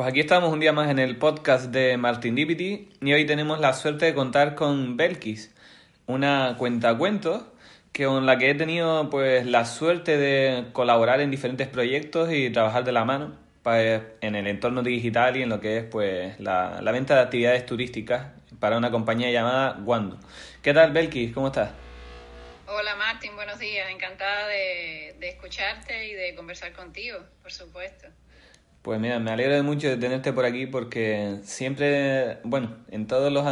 Pues aquí estamos un día más en el podcast de Martin Liberty y hoy tenemos la suerte de contar con Belkis, una cuentacuentos que con la que he tenido pues la suerte de colaborar en diferentes proyectos y trabajar de la mano pues, en el entorno digital y en lo que es pues la, venta de actividades turísticas para una compañía llamada Wando. ¿Qué tal Belkis? ¿Cómo estás? Hola Martín, buenos días. Encantada de escucharte y de conversar contigo, por supuesto. Pues mira, me alegro mucho de tenerte por aquí porque siempre, bueno, en todos los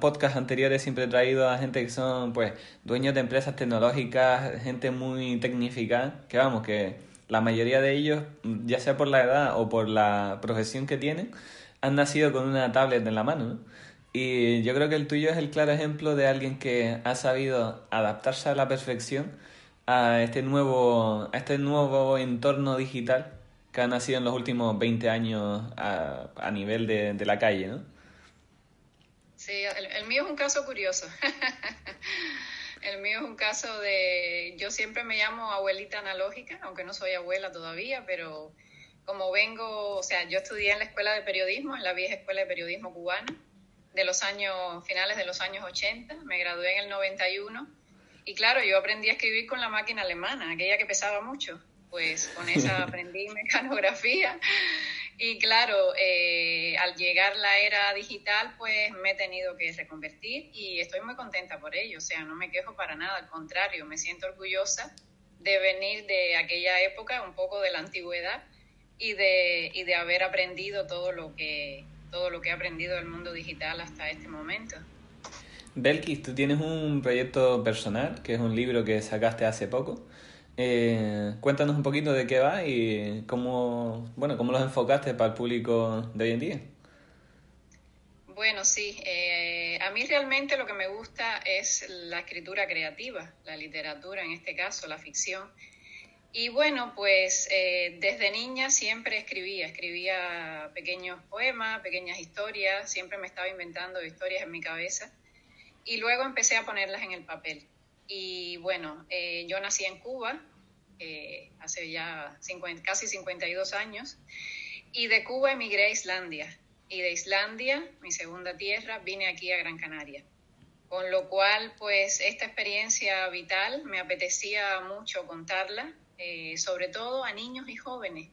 podcasts anteriores siempre he traído a gente que son, pues, dueños de empresas tecnológicas, gente muy tecnificada, que vamos, que la mayoría de ellos, ya sea por la edad o por la profesión que tienen, han nacido con una tablet en la mano, ¿no? Y yo creo que el tuyo es el claro ejemplo de alguien que ha sabido adaptarse a la perfección a este nuevo, a este nuevo entorno digital que han nacido en los últimos 20 años a, a nivel de, de, la calle, ¿no? Sí, el, mío es un caso curioso. el mío es un caso de, yo siempre me llamo abuelita analógica, aunque no soy abuela todavía, pero como vengo, o sea, yo estudié en la escuela de periodismo, en la vieja escuela de periodismo cubana, de los años, finales de los años 80, me gradué en el 91, y claro, yo aprendí a escribir con la máquina alemana, aquella que pesaba mucho pues con esa aprendí mecanografía. Y claro, eh, al llegar la era digital, pues me he tenido que reconvertir y estoy muy contenta por ello. O sea, no me quejo para nada, al contrario, me siento orgullosa de venir de aquella época, un poco de la antigüedad, y de, y de haber aprendido todo lo, que, todo lo que he aprendido del mundo digital hasta este momento. Belkis, tú tienes un proyecto personal, que es un libro que sacaste hace poco. Eh, cuéntanos un poquito de qué va y cómo, bueno, cómo los enfocaste para el público de hoy en día. Bueno, sí, eh, a mí realmente lo que me gusta es la escritura creativa, la literatura, en este caso, la ficción. Y bueno, pues eh, desde niña siempre escribía, escribía pequeños poemas, pequeñas historias, siempre me estaba inventando historias en mi cabeza y luego empecé a ponerlas en el papel. Y bueno, eh, yo nací en Cuba eh, hace ya casi 52 años y de Cuba emigré a Islandia. Y de Islandia, mi segunda tierra, vine aquí a Gran Canaria. Con lo cual, pues esta experiencia vital me apetecía mucho contarla, eh, sobre todo a niños y jóvenes,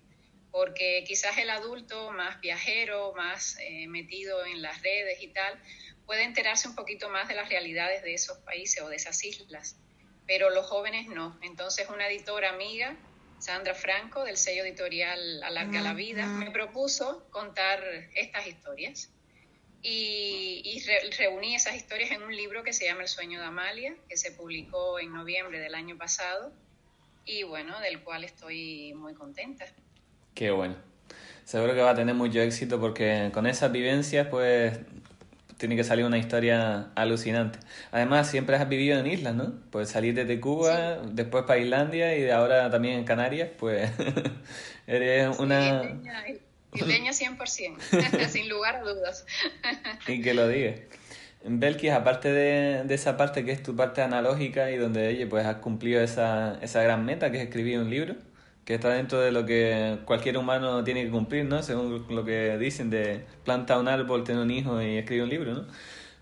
porque quizás el adulto más viajero, más metido en las redes y tal, puede enterarse un poquito más de las realidades de esos países o de esas islas, pero los jóvenes no. Entonces una editora amiga, Sandra Franco, del sello editorial Alarga la Vida, me propuso contar estas historias. Y, reuní esas historias en un libro que se llama El sueño de Amalia, que se publicó en noviembre del año pasado y bueno, del cual estoy muy contenta. Qué bueno. Seguro que va a tener mucho éxito porque con esas vivencias pues tiene que salir una historia alucinante. Además, siempre has vivido en islas, ¿no? Pues salir desde Cuba, después para Islandia y ahora también en Canarias, pues eres una... Isleña 100%, sin lugar a dudas. y que lo digas. Belkis, aparte de, de, esa parte que es tu parte analógica y donde oye, pues has cumplido esa, esa gran meta que es escribir un libro, que está dentro de lo que cualquier humano tiene que cumplir, ¿no? Según lo que dicen de planta un árbol, tener un hijo y escribir un libro, ¿no?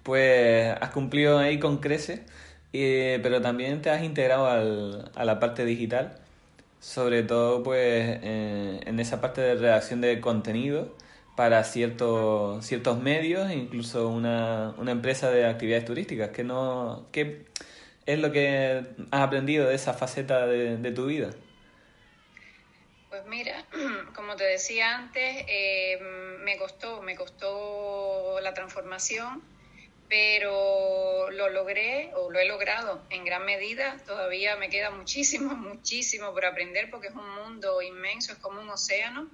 Pues has cumplido ahí con crece, pero también te has integrado al, a la parte digital, sobre todo pues eh, en esa parte de redacción de contenido para ciertos, ciertos medios, incluso una, una empresa de actividades turísticas, que no... ¿Qué es lo que has aprendido de esa faceta de, de tu vida? Pues mira, como te decía antes, eh, me costó, me costó la transformación, pero lo logré o lo he logrado en gran medida. Todavía me queda muchísimo, muchísimo por aprender porque es un mundo inmenso, es como un océano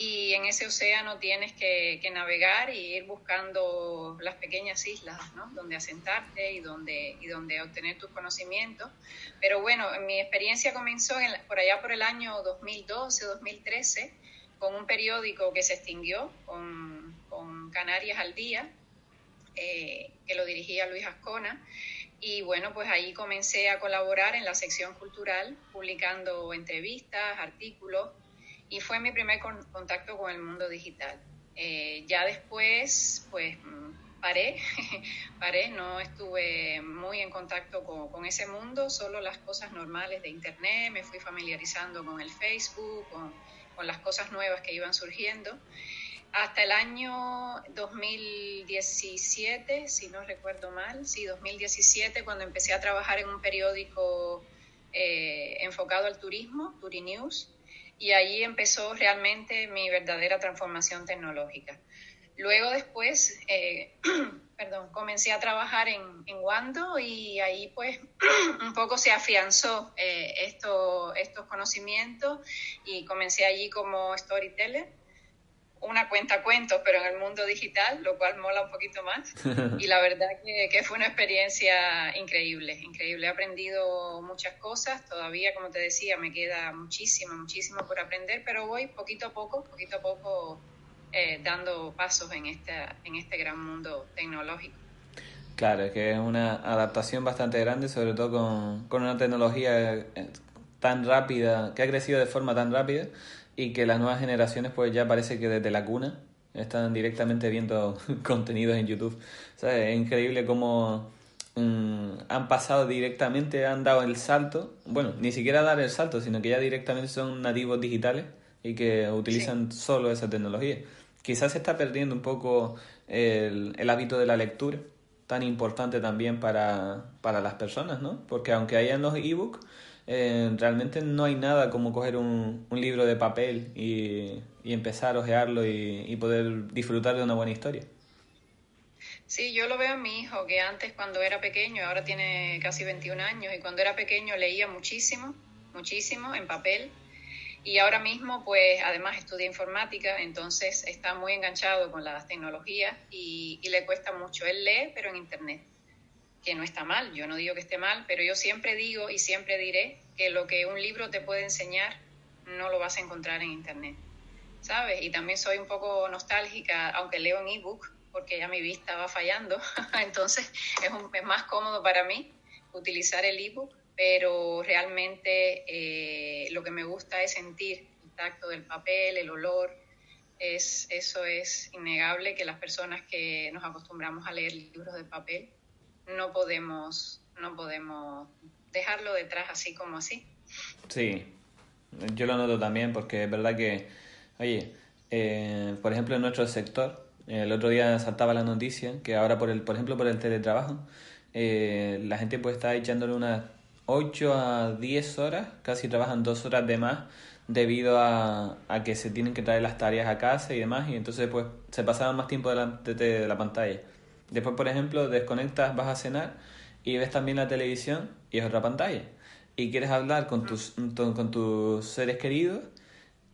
y en ese océano tienes que, navegar y ir buscando las pequeñas islas ¿no? donde asentarte y donde, y donde obtener tus conocimientos. Pero bueno, mi experiencia comenzó por allá por el año 2012, 2013, con un periódico que se extinguió, con, Canarias al Día, eh, que lo dirigía Luis Ascona. Y bueno, pues ahí comencé a colaborar en la sección cultural, publicando entrevistas, artículos y fue mi primer contacto con el mundo digital. Eh, ya después, pues mm, paré, paré, no estuve muy en contacto con, ese mundo, solo las cosas normales de Internet, me fui familiarizando con el Facebook, con, con las cosas nuevas que iban surgiendo hasta el año 2017, si no recuerdo mal, sí, 2017, cuando empecé a trabajar en un periódico eh, enfocado al turismo, Turinews, y ahí empezó realmente mi verdadera transformación tecnológica. Luego después, eh, perdón, comencé a trabajar en, en, Wando y ahí pues un poco se afianzó eh, esto, estos conocimientos y comencé allí como storyteller una cuenta cuentos, pero en el mundo digital, lo cual mola un poquito más. Y la verdad que, que, fue una experiencia increíble, increíble. He aprendido muchas cosas, todavía, como te decía, me queda muchísimo, muchísimo por aprender, pero voy poquito a poco, poquito a poco eh, dando pasos en, esta, en este gran mundo tecnológico. Claro, es que es una adaptación bastante grande, sobre todo con, con una tecnología eh, tan rápida, que ha crecido de forma tan rápida y que las nuevas generaciones pues ya parece que desde la cuna están directamente viendo contenidos en YouTube. Es increíble cómo mm, han pasado directamente, han dado el salto, bueno, ni siquiera dar el salto, sino que ya directamente son nativos digitales y que utilizan solo esa tecnología. Quizás se está perdiendo un poco el, el hábito de la lectura, tan importante también para, para las personas, ¿no? Porque aunque hayan los ebooks, eh, realmente no hay nada como coger un, un libro de papel y, y, empezar a ojearlo y, y poder disfrutar de una buena historia. Sí, yo lo veo en mi hijo, que antes cuando era pequeño, ahora tiene casi 21 años, y cuando era pequeño leía muchísimo, muchísimo en papel, y ahora mismo pues además estudia informática, entonces está muy enganchado con las tecnologías y, y le cuesta mucho. Él lee, pero en Internet que no está mal, yo no digo que esté mal, pero yo siempre digo y siempre diré que lo que un libro te puede enseñar no lo vas a encontrar en internet, ¿sabes? Y también soy un poco nostálgica, aunque leo en ebook, porque ya mi vista va fallando, entonces es, más cómodo para mí utilizar el ebook, pero realmente eh, lo que me gusta es sentir el tacto del papel, el olor, es, eso es innegable que las personas que nos acostumbramos a leer libros de papel, no podemos, no podemos dejarlo detrás así como así. Sí, yo lo noto también porque es verdad que, oye, eh, por ejemplo en nuestro sector, el otro día saltaba la noticia que ahora por el, por ejemplo por el teletrabajo, eh, la gente puede estar echándole unas 8 a 10 horas, casi trabajan dos horas de más debido a, a, que se tienen que traer las tareas a casa y demás, y entonces pues se pasaban más tiempo delante de la pantalla. Después, por ejemplo, desconectas, vas a cenar y ves también la televisión y es otra pantalla. Y quieres hablar con tus, con tus seres queridos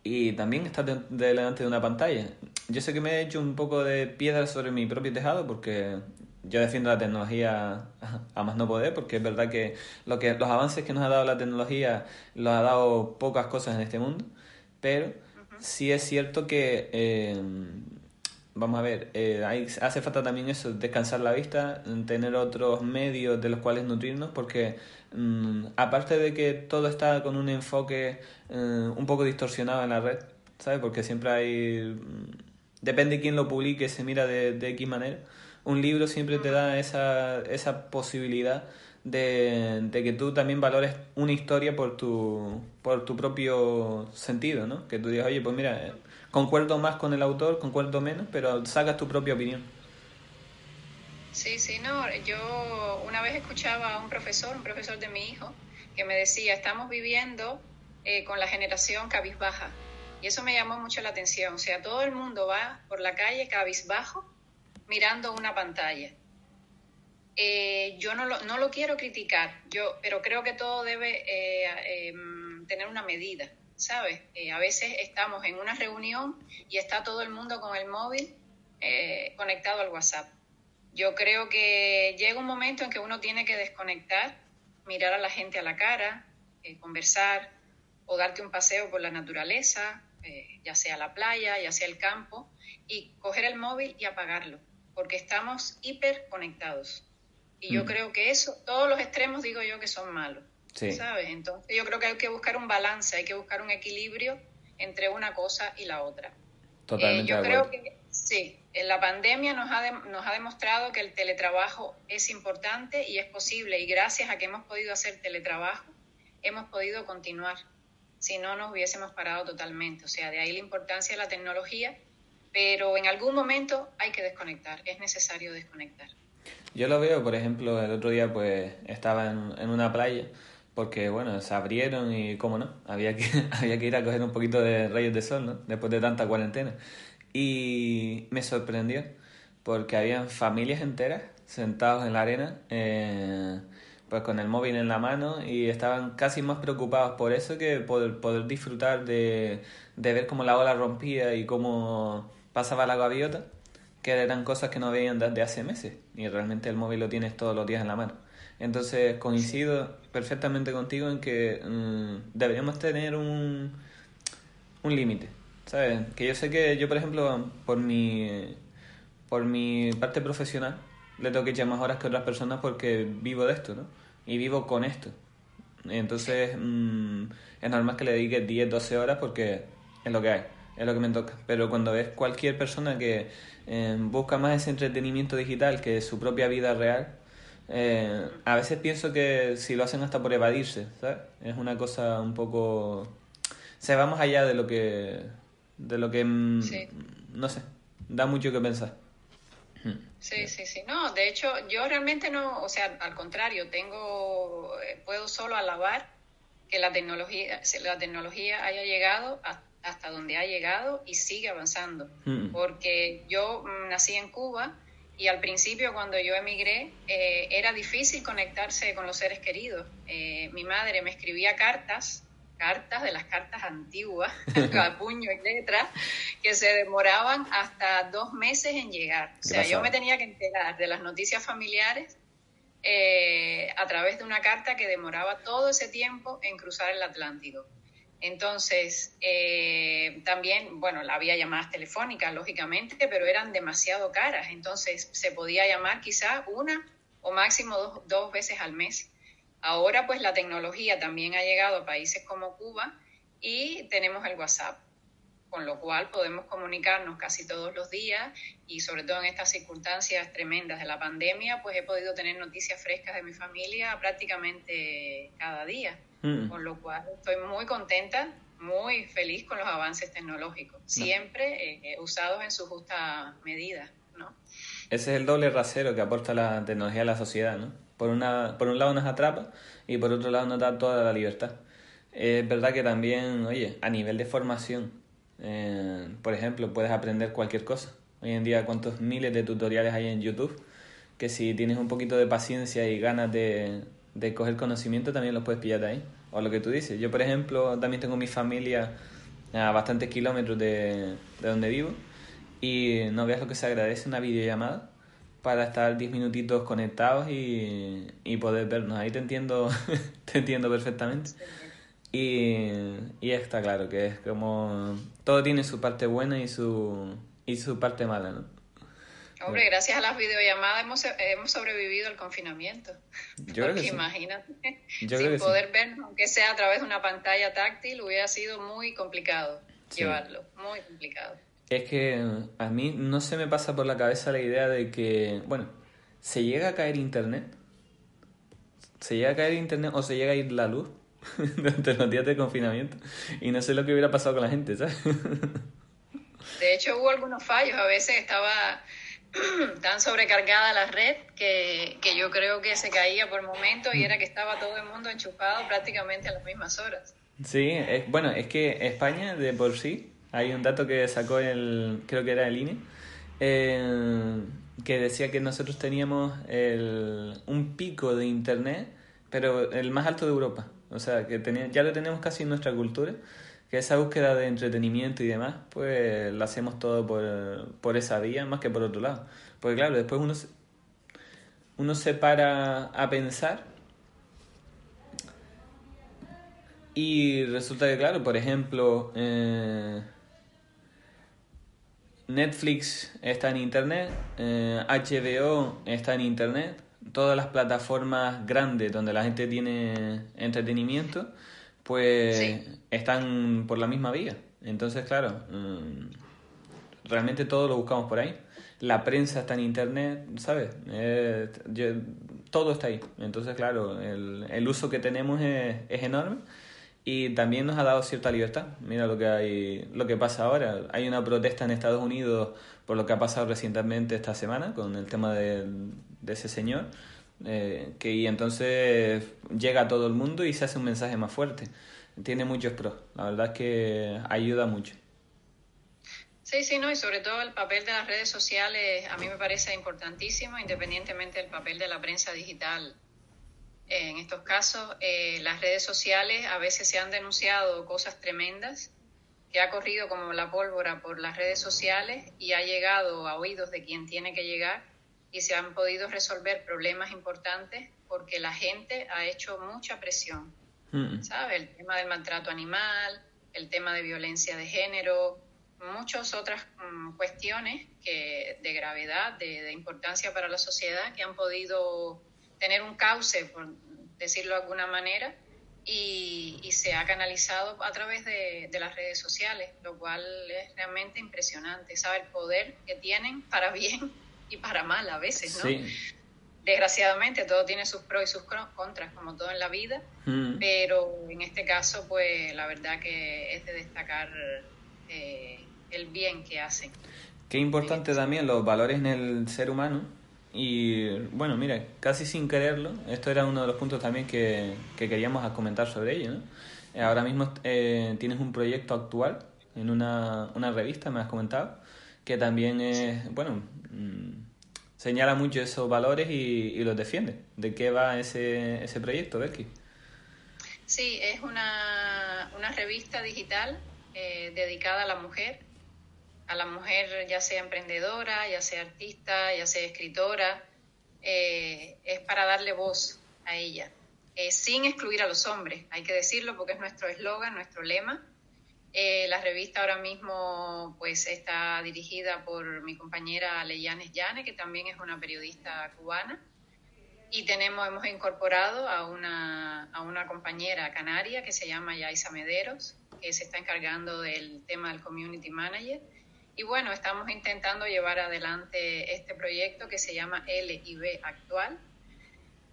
y también estás delante de una pantalla. Yo sé que me he hecho un poco de piedra sobre mi propio tejado porque yo defiendo la tecnología a más no poder porque es verdad que, lo que los avances que nos ha dado la tecnología los ha dado pocas cosas en este mundo, pero sí es cierto que... Eh, vamos a ver, eh, hace falta también eso, descansar la vista, tener otros medios de los cuales nutrirnos, porque mm, aparte de que todo está con un enfoque eh, un poco distorsionado en la red, ¿sabes? Porque siempre hay... Mm, depende de quién lo publique, se mira de, de X manera. Un libro siempre te da esa, esa posibilidad de, que tú también valores una historia por tu, por tu propio sentido, ¿no? Que tú digas, oye, pues mira, concuerdo más con el autor, concuerdo menos, pero sacas tu propia opinión. Sí, sí, no, yo una vez escuchaba a un profesor, un profesor de mi hijo, que me decía, estamos viviendo eh, con la generación cabizbaja. Y eso me llamó mucho la atención. O sea, todo el mundo va por la calle cabizbajo mirando una pantalla. Eh, yo no lo, no lo quiero criticar, yo, pero creo que todo debe eh, em, tener una medida. ¿sabes? Eh, a veces estamos en una reunión y está todo el mundo con el móvil eh, conectado al WhatsApp. Yo creo que llega un momento en que uno tiene que desconectar, mirar a la gente a la cara, eh, conversar o darte un paseo por la naturaleza, ya sea la playa, ya sea el campo, y coger el móvil y apagarlo, porque estamos hiper conectados. Y yo mm. creo que eso, todos los extremos digo yo que son malos. ¿Sabes? Entonces yo creo que hay que buscar un balance, hay que buscar un equilibrio entre una cosa y la otra. Totalmente. yo creo que sí, la pandemia nos ha, nos ha demostrado que el teletrabajo es importante y es posible y gracias a que hemos podido hacer teletrabajo, hemos podido continuar. Si no, nos hubiésemos parado totalmente. O sea, de ahí la importancia de la tecnología, pero en algún momento hay que desconectar, es necesario desconectar. Yo lo veo, por ejemplo, el otro día pues estaba en, en una playa porque bueno, se abrieron y cómo no, había que, había que ir a coger un poquito de rayos de sol, ¿no? Después de tanta cuarentena. Y me sorprendió porque habían familias enteras sentados en la arena, eh, pues con el móvil en la mano y estaban casi más preocupados por eso que por poder disfrutar de, de ver cómo la ola rompía y cómo pasaba la gaviota, que eran cosas que no veían desde hace meses y realmente el móvil lo tienes todos los días en la mano. Entonces coincido perfectamente contigo en que mm, deberíamos tener un, un límite ¿Sabes? Que yo sé que yo, por ejemplo, por mi, por mi parte profesional, le tengo que echar más horas que otras personas porque vivo de esto, ¿no? Y vivo con esto. Entonces, mm, es normal que le dedique 10, 12 horas porque es lo que hay, es lo que me toca. Pero cuando ves cualquier persona que eh, busca más ese entretenimiento digital que su propia vida real, eh, a veces pienso que si lo hacen hasta por evadirse, ¿sabes? Es una cosa un poco... Se va más allá de lo que de lo que, mm, no sé, da mucho que pensar. Sí, sí, sí. No, de hecho, yo realmente no, o sea, al contrario, tengo, eh, puedo solo alabar que la tecnología, la tecnología haya llegado hasta donde ha llegado y sigue avanzando. Mm. Porque yo mm, nací en Cuba y al principio cuando yo emigré eh, era difícil conectarse con los seres queridos. Eh, mi madre me escribía cartas cartas, de las cartas antiguas, a puño y letra, que se demoraban hasta dos meses en llegar. O sea, yo me tenía que enterar de las noticias familiares eh, a través de una carta que demoraba todo ese tiempo en cruzar el Atlántico. Entonces, eh, también, bueno, había llamadas telefónicas, lógicamente, pero eran demasiado caras. Entonces, se podía llamar quizá una o máximo dos, dos veces al mes. Ahora pues la tecnología también ha llegado a países como Cuba y tenemos el WhatsApp, con lo cual podemos comunicarnos casi todos los días y sobre todo en estas circunstancias tremendas de la pandemia, pues he podido tener noticias frescas de mi familia prácticamente cada día, mm. con lo cual estoy muy contenta, muy feliz con los avances tecnológicos, siempre eh, usados en su justa medida, ¿no? Ese es el doble rasero que aporta la tecnología a la sociedad, ¿no? Por, una, por un lado nos atrapa y por otro lado nos da toda la libertad. Es verdad que también, oye, a nivel de formación, eh, por ejemplo, puedes aprender cualquier cosa. Hoy en día, cuántos miles de tutoriales hay en YouTube, que si tienes un poquito de paciencia y ganas de, de coger conocimiento, también los puedes pillar de ahí. O lo que tú dices. Yo, por ejemplo, también tengo mi familia a bastantes kilómetros de, de donde vivo y no veas lo que se agradece una videollamada para estar 10 minutitos conectados y, y, poder vernos. Ahí te entiendo, te entiendo perfectamente. Y, y está claro que es como todo tiene su parte buena y su, y su parte mala, ¿no? Hombre, gracias a las videollamadas hemos, hemos sobrevivido al confinamiento. Yo Porque imagínate, sin poder vernos, aunque sea a través de una pantalla táctil, hubiera sido muy complicado llevarlo, muy complicado. Es que a mí no se me pasa por la cabeza la idea de que, bueno, se llega a caer internet, se llega a caer internet o se llega a ir la luz durante los días de confinamiento y no sé lo que hubiera pasado con la gente, ¿sabes? De hecho hubo algunos fallos, a veces estaba tan sobrecargada la red que, que yo creo que se caía por momentos y era que estaba todo el mundo enchufado prácticamente a las mismas horas. Sí, es, bueno, es que España de por sí hay un dato que sacó el, creo que era el INE, eh, que decía que nosotros teníamos el, un pico de internet, pero el más alto de Europa. O sea, que tenía, ya lo tenemos casi en nuestra cultura, que esa búsqueda de entretenimiento y demás, pues la hacemos todo por, por esa vía más que por otro lado. Porque claro, después uno se, uno se para a pensar y resulta que, claro, por ejemplo, eh, Netflix está en Internet, HBO eh, está en Internet, todas las plataformas grandes donde la gente tiene entretenimiento, pues están por la misma vía. Entonces, claro, mm, realmente todo lo buscamos por ahí. La prensa está en internet, ¿sabes? Eh, todo está ahí. Entonces, claro, el, el uso que tenemos es, es enorme y también nos ha dado cierta libertad. Mira lo que hay, lo que pasa ahora. Hay una protesta en Estados Unidos por lo que ha pasado recientemente esta semana con el tema de, de ese señor, eh, que y entonces llega a todo el mundo y se hace un mensaje más fuerte. Tiene muchos pros. La verdad es que ayuda mucho. Sí, sí, no, y sobre todo el papel de las redes sociales a mí me parece importantísimo, independientemente del papel de la prensa digital en estos casos, eh, las redes sociales a veces se han denunciado cosas tremendas que ha corrido como la pólvora por las redes sociales y ha llegado a oídos de quien tiene que llegar y se han podido resolver problemas importantes porque la gente ha hecho mucha presión. Mm. El tema del maltrato animal, el tema de violencia de género, muchas otras mm, cuestiones que, de gravedad, de, de importancia para la sociedad que han podido tener un cauce, por decirlo de alguna manera, y, se ha canalizado a través de, las redes sociales, lo cual es realmente impresionante, saber el poder que tienen para bien y para mal a veces, ¿no? Desgraciadamente todo tiene sus pros y sus contras, como todo en la vida, mm. pero en este caso, pues la verdad que es de destacar eh, el bien que hacen. Qué importante también los valores en el ser humano y bueno, mira, casi sin quererlo, esto era uno de los puntos también que, que queríamos comentar sobre ello. ¿no? Ahora mismo eh, tienes un proyecto actual en una, una revista, me has comentado, que también es, bueno, mm, señala mucho esos valores y, y, los defiende. ¿De qué va ese, ese proyecto, Becky? Sí, es una, una revista digital eh, dedicada a la mujer a la mujer, ya sea emprendedora, ya sea artista, ya sea escritora, eh, es para darle voz a ella, eh, sin excluir a los hombres, hay que decirlo porque es nuestro eslogan, nuestro lema. Eh, la revista ahora mismo pues está dirigida por mi compañera Leyanes Llane, que también es una periodista cubana, y tenemos, hemos incorporado a una, a una compañera canaria que se llama Yaisa Mederos, que se está encargando del tema del community manager y bueno, estamos intentando llevar adelante este proyecto que se llama LIB Actual.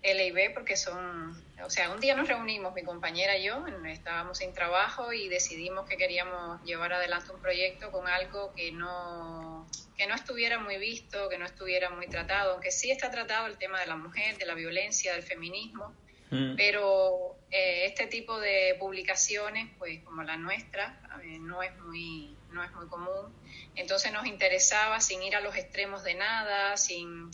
LIB porque son, o sea, un día nos reunimos, mi compañera y yo, estábamos sin trabajo y decidimos que queríamos llevar adelante un proyecto con algo que no, que no estuviera muy visto, que no estuviera muy tratado, aunque sí está tratado el tema de la mujer, de la violencia, del feminismo, mm. pero eh, este tipo de publicaciones, pues como la nuestra, no es muy, no es muy común entonces nos interesaba, sin ir a los extremos de nada, sin,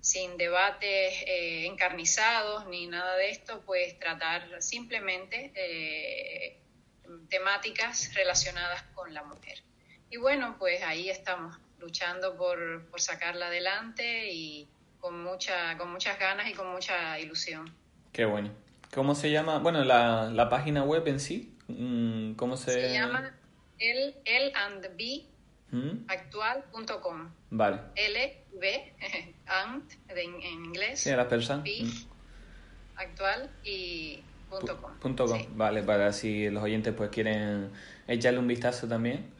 sin debates eh, encarnizados ni nada de esto, pues tratar simplemente eh, temáticas relacionadas con la mujer. Y bueno, pues ahí estamos luchando por, por sacarla adelante y con, mucha, con muchas ganas y con mucha ilusión. Qué bueno. ¿Cómo se llama? Bueno, la, la página web en sí, mm, ¿cómo se...? Se llama el, el and B Actual.com. Vale. L, B, ant, en, inglés. Sí, la persona. actual y punto com. Punto com. Vale, para si los oyentes pues quieren echarle un vistazo también.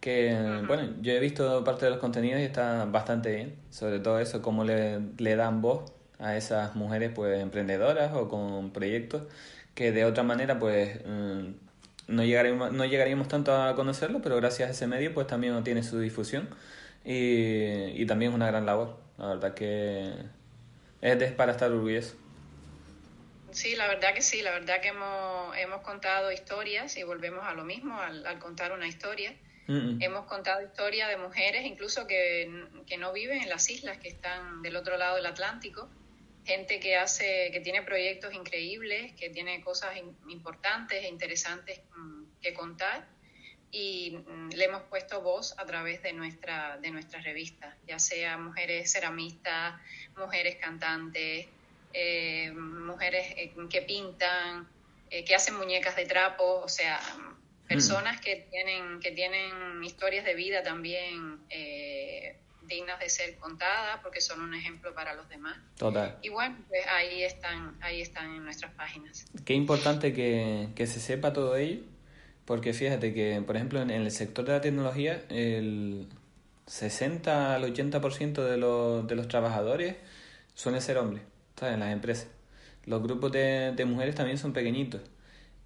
Que, bueno, yo he visto parte de los contenidos y está bastante bien. Sobre todo eso, cómo le, le dan voz a esas mujeres pues emprendedoras o con proyectos que de otra manera pues mm, no llegaríamos, no llegaríamos tanto a conocerlo, pero gracias a ese medio pues también tiene su difusión y, y también es una gran labor. La verdad que es para estar orgulloso. Sí, la verdad que sí, la verdad que hemos, hemos contado historias y volvemos a lo mismo al, al contar una historia. Hemos contado historias de mujeres incluso que, que no viven en las islas, que están del otro lado del Atlántico, gente que hace, que tiene proyectos increíbles, que tiene cosas importantes e interesantes mm, que contar y mm, le hemos puesto voz a través de nuestra, de nuestra revista, ya sea mujeres ceramistas, mujeres cantantes, eh, mujeres eh, que pintan, eh, que hacen muñecas de trapo, o sea, mm. personas que tienen, que tienen historias de vida también dignas de ser contadas porque son un ejemplo para los demás. Total. Y bueno, pues ahí están, ahí están en nuestras páginas. Qué importante que, que se sepa todo ello, Porque fíjate que, por ejemplo, en el sector de la tecnología, el 60 al 80% de los, de los trabajadores suelen ser hombres, ¿sabes? En las empresas. Los grupos de, de mujeres también son pequeñitos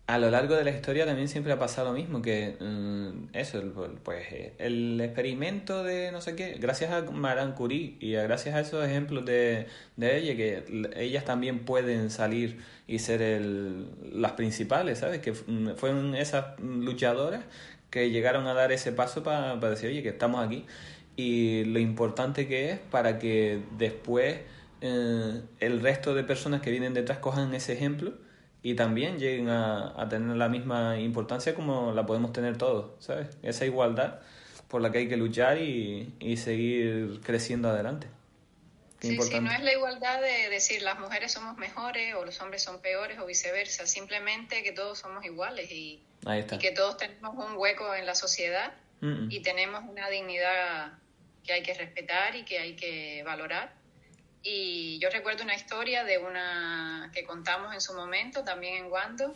a lo largo de la historia también siempre ha pasado lo mismo, que mm, eso, pues el experimento de no sé qué, gracias a Maran Curie y gracias a esos ejemplos de, de ella, que ellas también pueden salir y ser el, las principales, ¿sabes? Que mm, fueron esas luchadoras que llegaron a dar ese paso para decir, oye, que estamos aquí y lo importante que es para que después eh, el resto de personas que vienen detrás cojan ese ejemplo y también lleguen a, a, tener la misma importancia como la podemos tener todos, ¿sabes? Esa igualdad por la que hay que luchar y, y seguir creciendo adelante. sí, sí, no es la igualdad de decir las mujeres somos mejores o los hombres son peores o viceversa, simplemente que todos somos iguales y, y que todos tenemos un hueco en la sociedad y tenemos una dignidad que hay que respetar y que hay que valorar y yo recuerdo una historia de una que contamos en su momento, también en Guando,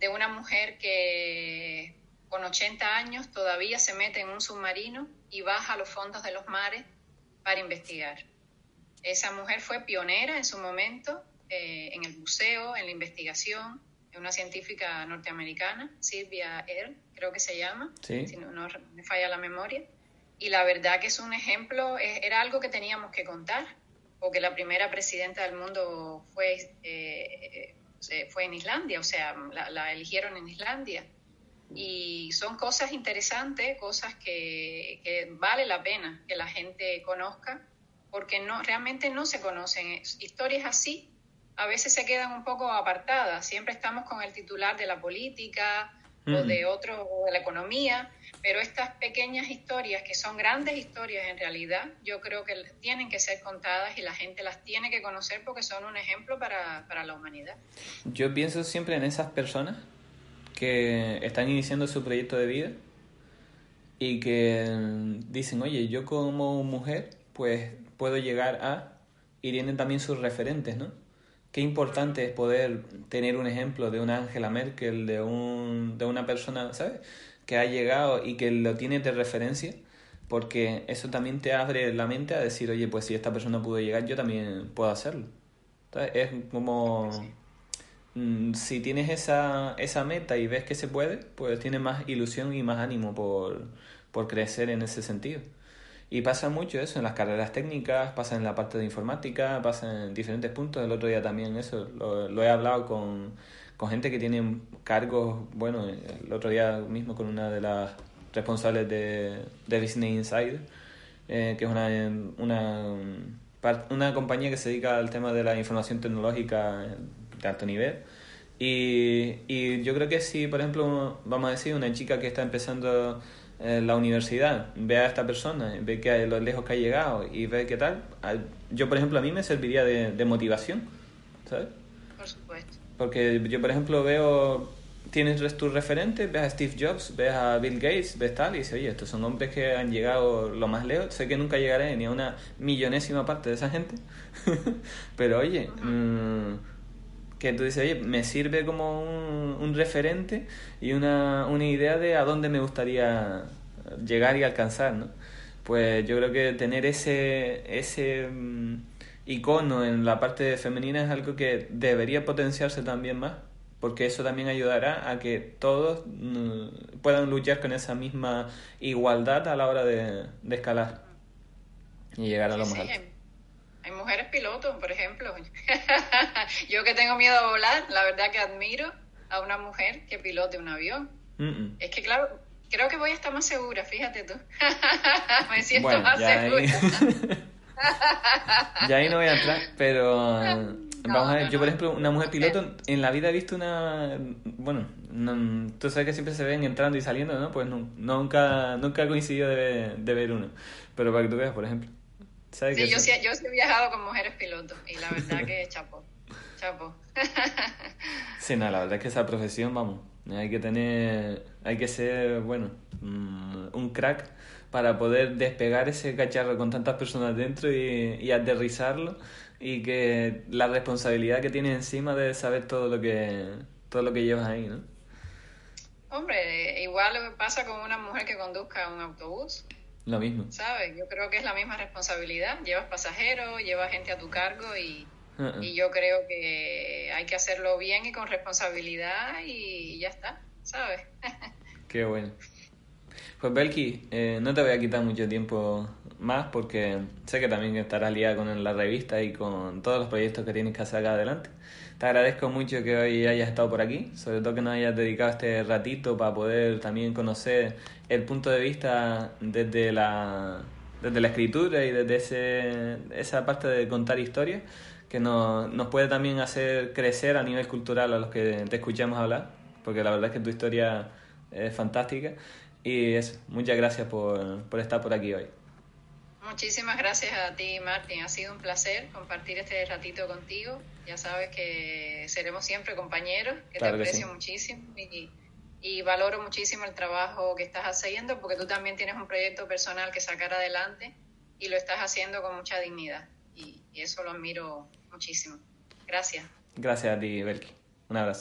de una mujer que con 80 años todavía se mete en un submarino y baja a los fondos de los mares para investigar. Esa mujer fue pionera en su momento eh, en el buceo, en la investigación, es una científica norteamericana, Silvia Earle, creo que se llama, si no, no, me falla la memoria. Y la verdad que es un ejemplo, era algo que teníamos que contar porque la primera presidenta del mundo fue, eh, eh, fue en Islandia, o sea, la, eligieron en Islandia. Y son cosas interesantes, cosas que, que, vale la pena que la gente conozca, porque no, realmente no se conocen. Historias así a veces se quedan un poco apartadas. Siempre estamos con el titular de la política o de otro, o de la economía, pero estas pequeñas historias, que son grandes historias en realidad, yo creo que tienen que ser contadas y la gente las tiene que conocer porque son un ejemplo para, para la humanidad. Yo pienso siempre en esas personas que están iniciando su proyecto de vida y que dicen, oye, yo como mujer, pues puedo llegar a... Y tienen también sus referentes, ¿no? Qué importante es poder tener un ejemplo de una Angela Merkel, de, un, de una persona, ¿sabes? Que ha llegado y que lo tienes de referencia, porque eso también te abre la mente a decir, oye, pues si esta persona pudo llegar, yo también puedo hacerlo. Es como... Mm, si tienes esa, esa meta y ves que se puede, pues tienes más ilusión y más ánimo por, por crecer en ese sentido. Y pasa mucho eso en las carreras técnicas, pasa en la parte de informática, pasa en diferentes puntos. El otro día también eso lo, lo he hablado con, con gente que tiene cargos, bueno, el otro día mismo con una de las responsables de, de Business Insider, eh, que es una, una, una compañía que se dedica al tema de la información tecnológica de alto nivel. Y, y yo creo que si, por ejemplo, vamos a decir, una chica que está empezando en la universidad ve a esta persona, ve que lo lejos que ha llegado y ve qué tal, yo, por ejemplo, a mí me serviría de, de motivación, ¿sabes? Porque yo, por ejemplo, veo, tienes tus referentes, ves a Steve Jobs, ves a Bill Gates, ves tal, y dices, oye, estos son hombres que han llegado lo más lejos. Sé que nunca llegaré ni a una millonésima parte de esa gente, pero oye, mmm, que tú dices, oye, me sirve como un, un referente y una, una idea de a dónde me gustaría llegar y alcanzar, ¿no? Pues yo creo que tener ese, ese mm, icono en la parte femenina es algo que debería potenciarse también más, porque eso también ayudará a que todos mm, puedan luchar con esa misma igualdad a la hora de, escalar y llegar a lo más alto. Hay, mujeres pilotos, por ejemplo. Yo que tengo miedo a volar, la verdad que admiro a una mujer que pilote un avión. Es que claro, creo que voy a estar más segura, fíjate tú. Me siento más segura. ya ahí no voy a entrar, pero vamos a ver, yo por ejemplo, una mujer piloto, en la vida he visto una, bueno, tú sabes que siempre se ven entrando y saliendo, ¿no? Pues nunca, nunca he coincidido de, de, ver uno, pero para que tú veas, por ejemplo. ¿sabes sí, yo sí, yo sí he viajado con mujeres pilotos y la verdad que chapo, chapo. sí, no, la verdad es que esa profesión, vamos, hay que tener, hay que ser, bueno, mm, un crack para poder despegar ese cacharro con tantas personas dentro y, y aterrizarlo y que la responsabilidad que tienes encima de saber todo lo que todo lo que llevas ahí, ¿no? Hombre, igual pasa con una mujer que conduzca un autobús. Lo mismo. ¿Sabes? Yo creo que es la misma responsabilidad. Llevas pasajeros, llevas gente a tu cargo y, uh-uh. y yo creo que hay que hacerlo bien y con responsabilidad y ya está, ¿sabes? Qué bueno. Pues Belki, eh, no te voy a quitar mucho tiempo más porque sé que también estarás liada con la revista y con todos los proyectos que tienes que sacar adelante. Te agradezco mucho que hoy hayas estado por aquí, sobre todo que nos hayas dedicado este ratito para poder también conocer el punto de vista desde la, desde la escritura y desde ese, esa parte de contar historias que nos, nos puede también hacer crecer a nivel cultural a los que te escuchamos hablar, porque la verdad es que tu historia es fantástica. Y eso, muchas gracias por, por estar por aquí hoy. Muchísimas gracias a ti, Martín. Ha sido un placer compartir este ratito contigo. Ya sabes que seremos siempre compañeros, que te aprecio muchísimo y, y, valoro muchísimo el trabajo que estás haciendo porque tú también tienes un proyecto personal que sacar adelante y lo estás haciendo con mucha dignidad. Y, y eso lo admiro muchísimo. Gracias. Gracias a ti, Belki. Un abrazo.